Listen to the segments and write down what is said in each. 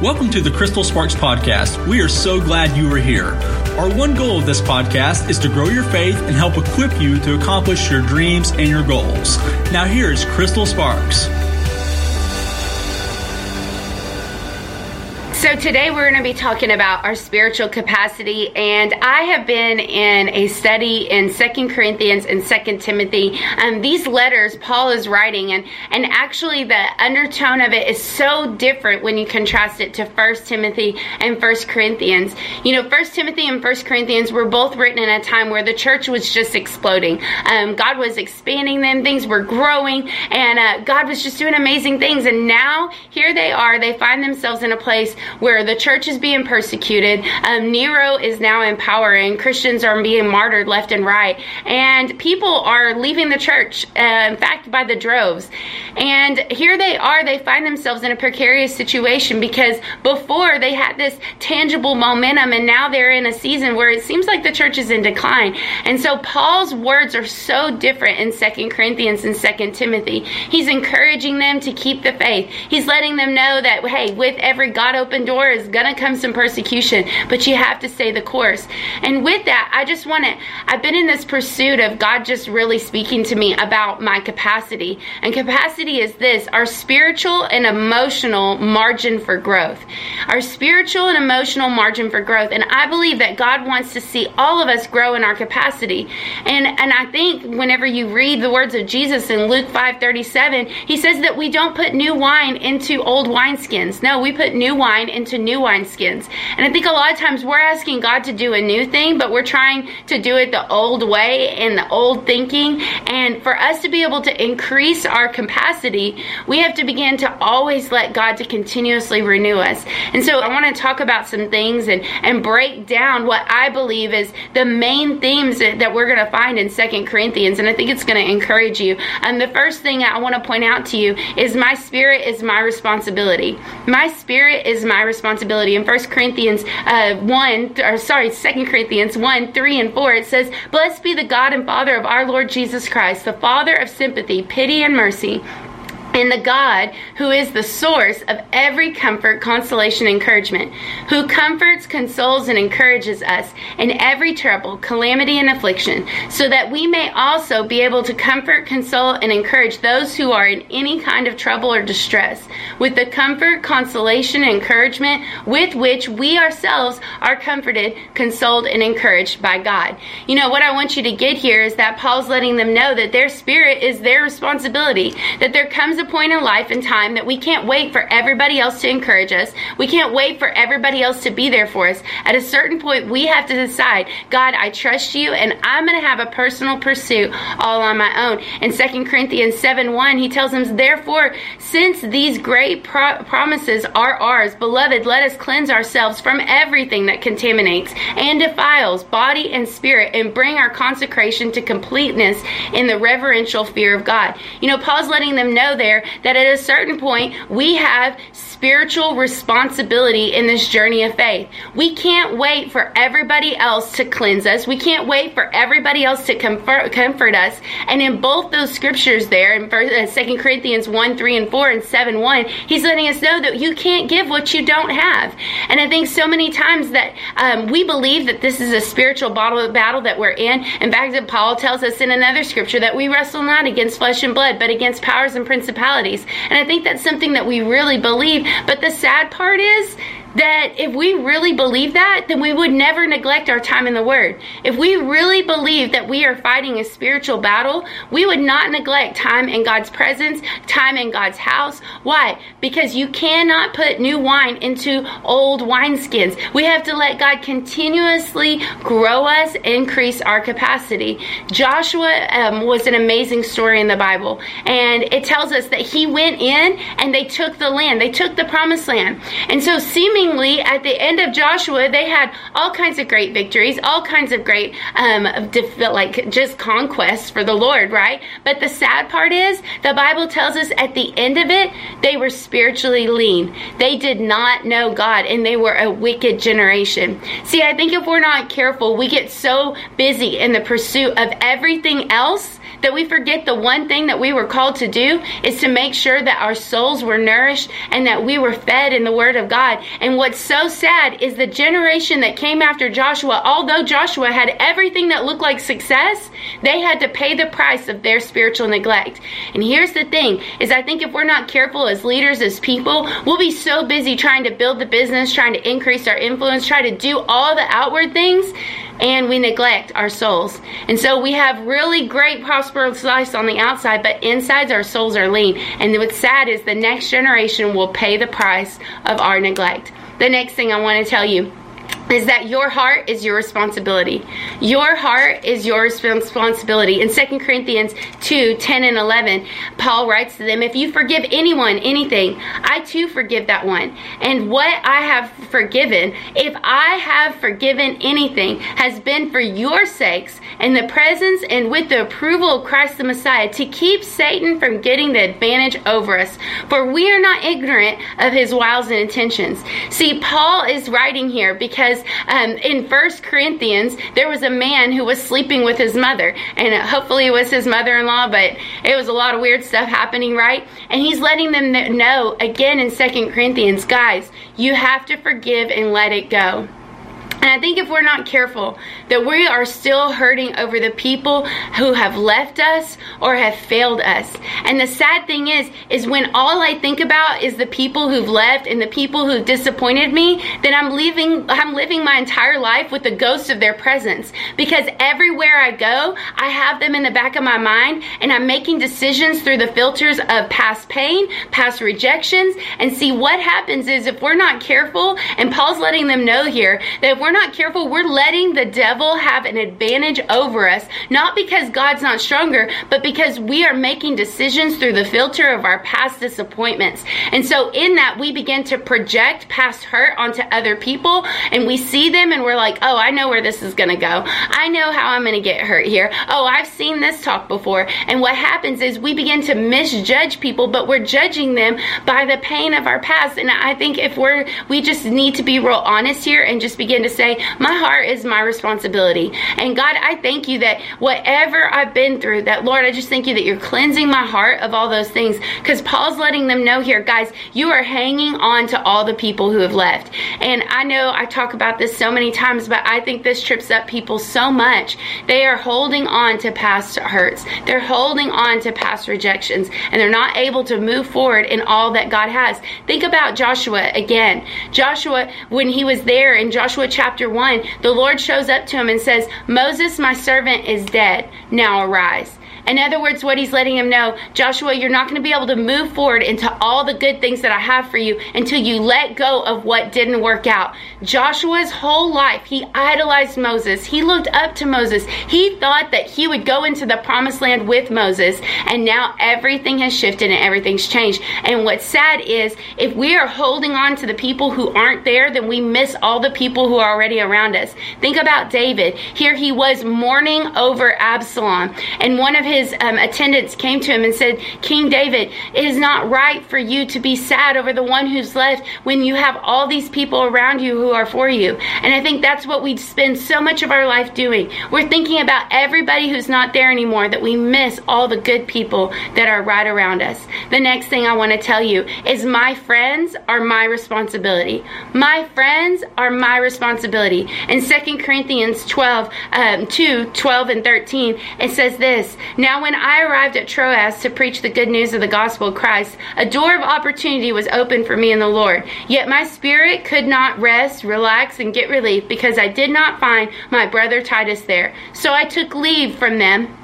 Welcome to the Crystal Sparks Podcast. We are so glad you are here. Our one goal of this podcast is to grow your faith and help equip you to accomplish your dreams and your goals. Now, here's Crystal Sparks. So, today we're going to be talking about our spiritual capacity. And I have been in a study in Second Corinthians and Second Timothy. Um, these letters Paul is writing, and, and actually the undertone of it is so different when you contrast it to First Timothy and First Corinthians. You know, First Timothy and First Corinthians were both written in a time where the church was just exploding. Um, God was expanding them, things were growing, and uh, God was just doing amazing things. And now, here they are, they find themselves in a place where the church is being persecuted. Um, Nero is now in power, and Christians are being martyred left and right. And people are leaving the church, uh, in fact, by the droves. And here they are, they find themselves in a precarious situation because before they had this tangible momentum, and now they're in a season where it seems like the church is in decline. And so Paul's words are so different in Second Corinthians and Second Timothy. He's encouraging them to keep the faith. He's letting them know that, hey, with every God open open door is gonna come some persecution, but you have to stay the course. And with that, I just want to, I've been in this pursuit of God just really speaking to me about my capacity. And capacity is this our spiritual and emotional margin for growth. Our spiritual and emotional margin for growth. And I believe that God wants to see all of us grow in our capacity. And and I think whenever you read the words of Jesus in Luke 5:37, he says that we don't put new wine into old wineskins. No, we put new wine wine into new wineskins. And I think a lot of times we're asking God to do a new thing, but we're trying to do it the old way and the old thinking. And for us to be able to increase our capacity, we have to begin to always let God to continuously renew us. And so I want to talk about some things and, and break down what I believe is the main themes that, that we're going to find in Second Corinthians. And I think it's going to encourage you. And the first thing I want to point out to you is my spirit is my responsibility. My spirit is my responsibility. In 1 Corinthians uh, 1, or sorry, 2 Corinthians 1, 3, and 4, it says, Blessed be the God and Father of our Lord Jesus Christ, the Father of sympathy, pity, and mercy and the God who is the source of every comfort, consolation, encouragement, who comforts, consoles, and encourages us in every trouble, calamity, and affliction, so that we may also be able to comfort, console, and encourage those who are in any kind of trouble or distress, with the comfort, consolation, and encouragement with which we ourselves are comforted, consoled, and encouraged by God. You know, what I want you to get here is that Paul's letting them know that their spirit is their responsibility, that there comes a point in life and time that we can't wait for everybody else to encourage us. We can't wait for everybody else to be there for us. At a certain point, we have to decide, God, I trust you, and I'm going to have a personal pursuit all on my own. In 2 Corinthians 7 1, he tells them, Therefore, since these great pro- promises are ours, beloved, let us cleanse ourselves from everything that contaminates and defiles body and spirit, and bring our consecration to completeness in the reverential fear of God. You know, Paul's letting them know there that at a certain point we have spiritual responsibility in this journey of faith. We can't wait for everybody else to cleanse us. We can't wait for everybody else to comfort, comfort us. And in both those scriptures there, in uh, Second Corinthians 1, 3, and 4, and 7, 1, he's letting us know that you can't give what you don't have. And I think so many times that um, we believe that this is a spiritual battle, battle that we're in. In fact, that Paul tells us in another scripture that we wrestle not against flesh and blood, but against powers and principalities. And I think that's something that we really believe but the sad part is that if we really believe that, then we would never neglect our time in the Word. If we really believe that we are fighting a spiritual battle, we would not neglect time in God's presence, time in God's house. Why? Because you cannot put new wine into old wineskins. We have to let God continuously grow us, increase our capacity. Joshua um, was an amazing story in the Bible, and it tells us that he went in and they took the land, they took the promised land. And so, seemingly seemingly at the end of Joshua, they had all kinds of great victories, all kinds of great, um, like just conquests for the Lord, right? But the sad part is, the Bible tells us at the end of it, they were spiritually lean. They did not know God and they were a wicked generation. See, I think if we're not careful, we get so busy in the pursuit of everything else that we forget the one thing that we were called to do is to make sure that our souls were nourished and that we were fed in the Word of God. And what's so sad is the generation that came after Joshua, although Joshua had everything that looked like success, they had to pay the price of their spiritual neglect. And here's the thing is I think if we're not careful as leaders, as people, we'll be so busy trying to build the business, trying to increase our influence, try to do all the outward things and we neglect our souls. And so we have really great prosperous lives on the outside, but insides our souls are lean. And what's sad is the next generation will pay the price of our neglect. The next thing I want to tell you is that your heart is your responsibility. Your heart is your responsibility. In 2 Corinthians 2 10 and 11, Paul writes to them, If you forgive anyone anything, I too forgive that one. And what I have forgiven, if I have forgiven anything, has been for your sakes, in the presence and with the approval of Christ the Messiah, to keep Satan from getting the advantage over us. For we are not ignorant of his wiles and intentions. See, Paul is writing here because um, in First Corinthians there was a man who was sleeping with his mother, and hopefully it was his mother-in-law, but it was a lot of weird stuff happening, right? And he's letting them know again in Second Corinthians, guys, you have to forgive and let it go. And I think if we're not careful, that we are still hurting over the people who have left us or have failed us. And the sad thing is, is when all I think about is the people who've left and the people who've disappointed me, then I'm leaving, I'm living my entire life with the ghost of their presence. Because everywhere I go, I have them in the back of my mind and I'm making decisions through the filters of past pain, past rejections. And see what happens is if we're not careful, and Paul's letting them know here that if we're we're not careful, we're letting the devil have an advantage over us, not because God's not stronger, but because we are making decisions through the filter of our past disappointments. And so in that, we begin to project past hurt onto other people and we see them and we're like, oh, I know where this is going to go. I know how I'm going to get hurt here. Oh, I've seen this talk before. And what happens is we begin to misjudge people, but we're judging them by the pain of our past. And I think if we're, we just need to be real honest here and just begin to say, My heart is my responsibility. And God, I thank you that whatever I've been through, that Lord, I just thank you that you're cleansing my heart of all those things. Because Paul's letting them know here, guys, you are hanging on to all the people who have left. And I know I talk about this so many times, but I think this trips up people so much. They are holding on to past hurts, they're holding on to past rejections, and they're not able to move forward in all that God has. Think about Joshua again. Joshua, when he was there in Joshua chapter chapter 1, the Lord shows up to him and says, Moses, my servant, is dead. Now arise. In other words, what he's letting him know, Joshua, you're not going to be able to move forward into all the good things that I have for you until you let go of what didn't work out. Joshua's whole life, he idolized Moses. He looked up to Moses. He thought that he would go into the promised land with Moses. And now everything has shifted and everything's changed. And what's sad is if we are holding on to the people who aren't there, then we miss all the people who are already around us. Think about David. Here he was mourning over Absalom. And one of his his um, attendants came to him and said, King David, it is not right for you to be sad over the one who's left when you have all these people around you who are for you. And I think that's what we spend so much of our life doing. We're thinking about everybody who's not there anymore, that we miss all the good people that are right around us. The next thing I want to tell you is my friends are my responsibility. My friends are my responsibility. In 2 Corinthians 12, um, 2, 12 and 13, it says this, now, when I arrived at Troas to preach the good news of the gospel of Christ, a door of opportunity was open for me in the Lord. Yet my spirit could not rest, relax, and get relief because I did not find my brother Titus there. So I took leave from them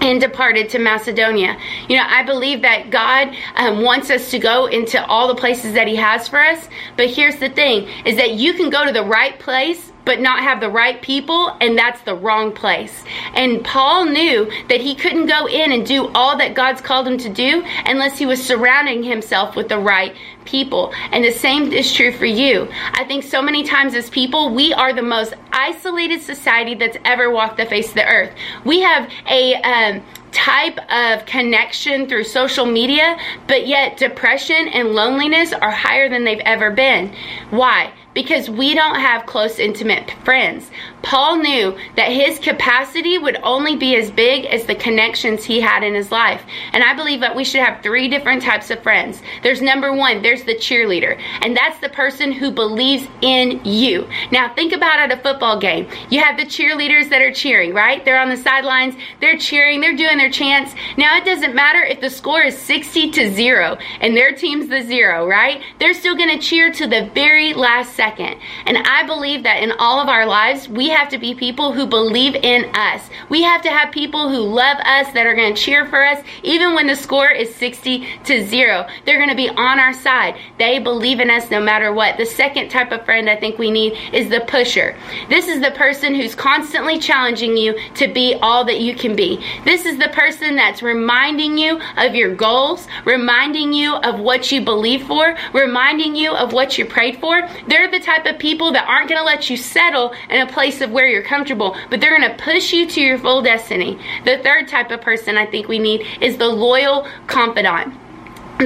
and departed to Macedonia. You know, I believe that God um, wants us to go into all the places that He has for us. But here's the thing: is that you can go to the right place but not have the right people, and that's the wrong place. And Paul knew that he couldn't go in and do all that God's called him to do unless he was surrounding himself with the right people. And the same is true for you. I think so many times as people, we are the most isolated society that's ever walked the face of the earth. We have a um, type of connection through social media, but yet depression and loneliness are higher than they've ever been. Why? because we don't have close, intimate friends. Paul knew that his capacity would only be as big as the connections he had in his life. And I believe that we should have three different types of friends. There's number one, there's the cheerleader, and that's the person who believes in you. Now, think about at a football game. You have the cheerleaders that are cheering, right? They're on the sidelines, they're cheering, they're doing their chants. Now, it doesn't matter if the score is 60 to 0 and their team's the zero, right? They're still going to cheer to the very last second. And I believe that in all of our lives, we have to be people who believe in us. We have to have people who love us that are going to cheer for us even when the score is 60 to 0. They're going to be on our side. They believe in us no matter what. The second type of friend I think we need is the pusher. This is the person who's constantly challenging you to be all that you can be. This is the person that's reminding you of your goals, reminding you of what you believe for, reminding you of what you prayed for. They're the type of people that aren't going to let you settle in a place of where you're comfortable, but they're going to push you to your full destiny. The third type of person I think we need is the loyal confidant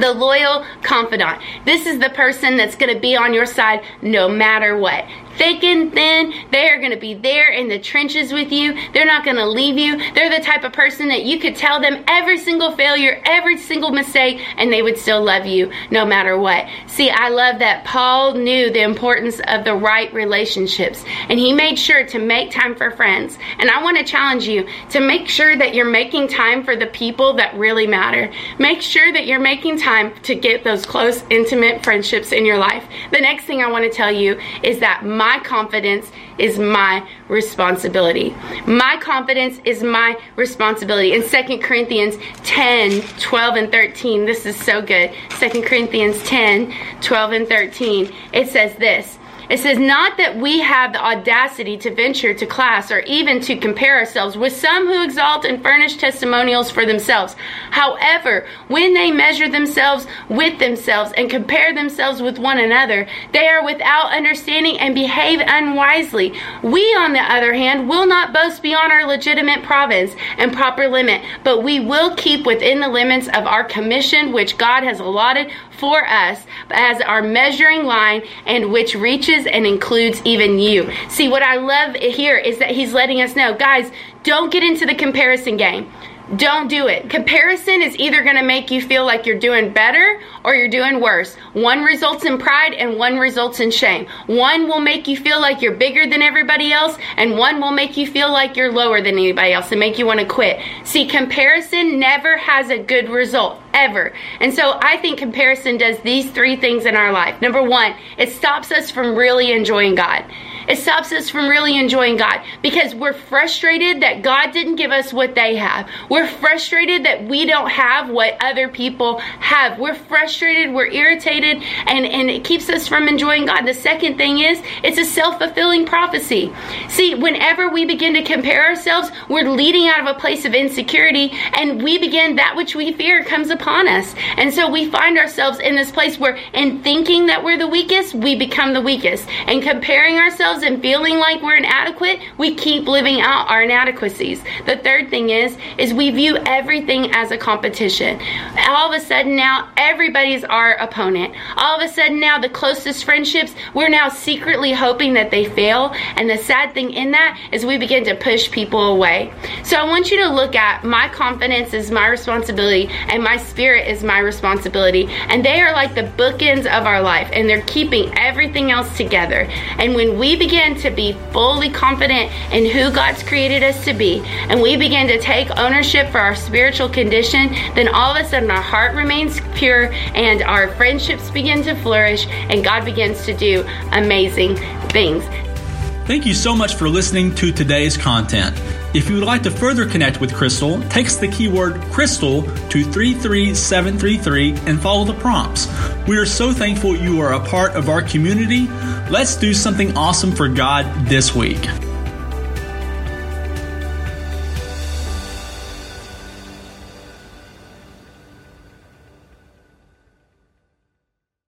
the loyal confidant. This is the person that's going to be on your side no matter what thick and thin. They are going to be there in the trenches with you. They're not going to leave you. They're the type of person that you could tell them every single failure, every single mistake, and they would still love you no matter what. See, I love that Paul knew the importance of the right relationships, and he made sure to make time for friends. And I want to challenge you to make sure that you're making time for the people that really matter. Make sure that you're making time to get those close, intimate friendships in your life. The next thing I want to tell you is that my my confidence is my responsibility. My confidence is my responsibility. In 2 Corinthians 10, 12, and 13, this is so good. 2 Corinthians 10, 12, and 13, it says this. It says, Not that we have the audacity to venture to class or even to compare ourselves with some who exalt and furnish testimonials for themselves. However, when they measure themselves with themselves and compare themselves with one another, they are without understanding and behave unwisely. We, on the other hand, will not boast beyond our legitimate province and proper limit, but we will keep within the limits of our commission which God has allotted for us as our measuring line and which reaches and includes even you. See, what I love here is that he's letting us know, guys, don't get into the comparison game. Don't do it. Comparison is either going to make you feel like you're doing better or you're doing worse. One results in pride and one results in shame. One will make you feel like you're bigger than everybody else and one will make you feel like you're lower than anybody else and make you want to quit. See, comparison never has a good result ever. And so I think comparison does these three things in our life. Number one, it stops us from really enjoying God. It stops us from really enjoying God because we're frustrated that God didn't give us what they have. We're frustrated that we don't have what other people have. We're frustrated, we're irritated, and, and it keeps us from enjoying God. The second thing is it's a self fulfilling prophecy. See, whenever we begin to compare ourselves, we're leading out of a place of insecurity, and we begin that which we fear comes upon us. And so we find ourselves in this place where, in thinking that we're the weakest, we become the weakest. And comparing ourselves ourselves and feeling like we're inadequate, we keep living out our inadequacies. The third thing is is we view everything as a competition. All of a sudden now everybody's our opponent. All of a sudden now the closest friendships, we're now secretly hoping that they fail. And the sad thing in that is we begin to push people away. So I want you to look at my confidence is my responsibility and my spirit is my responsibility. And they are like the bookends of our life and they're keeping everything else together. And when we begin to be fully confident in who God's created us to be, and we begin to take ownership for our spiritual condition, then all of a sudden our heart remains pure and our friendships begin to flourish, and God begins to do amazing things. Thank you so much for listening to today's content. If you would like to further connect with Crystal, text the keyword Crystal to 33733 and follow the prompts. We are so thankful you are a part of our community. Let's do something awesome for God this week.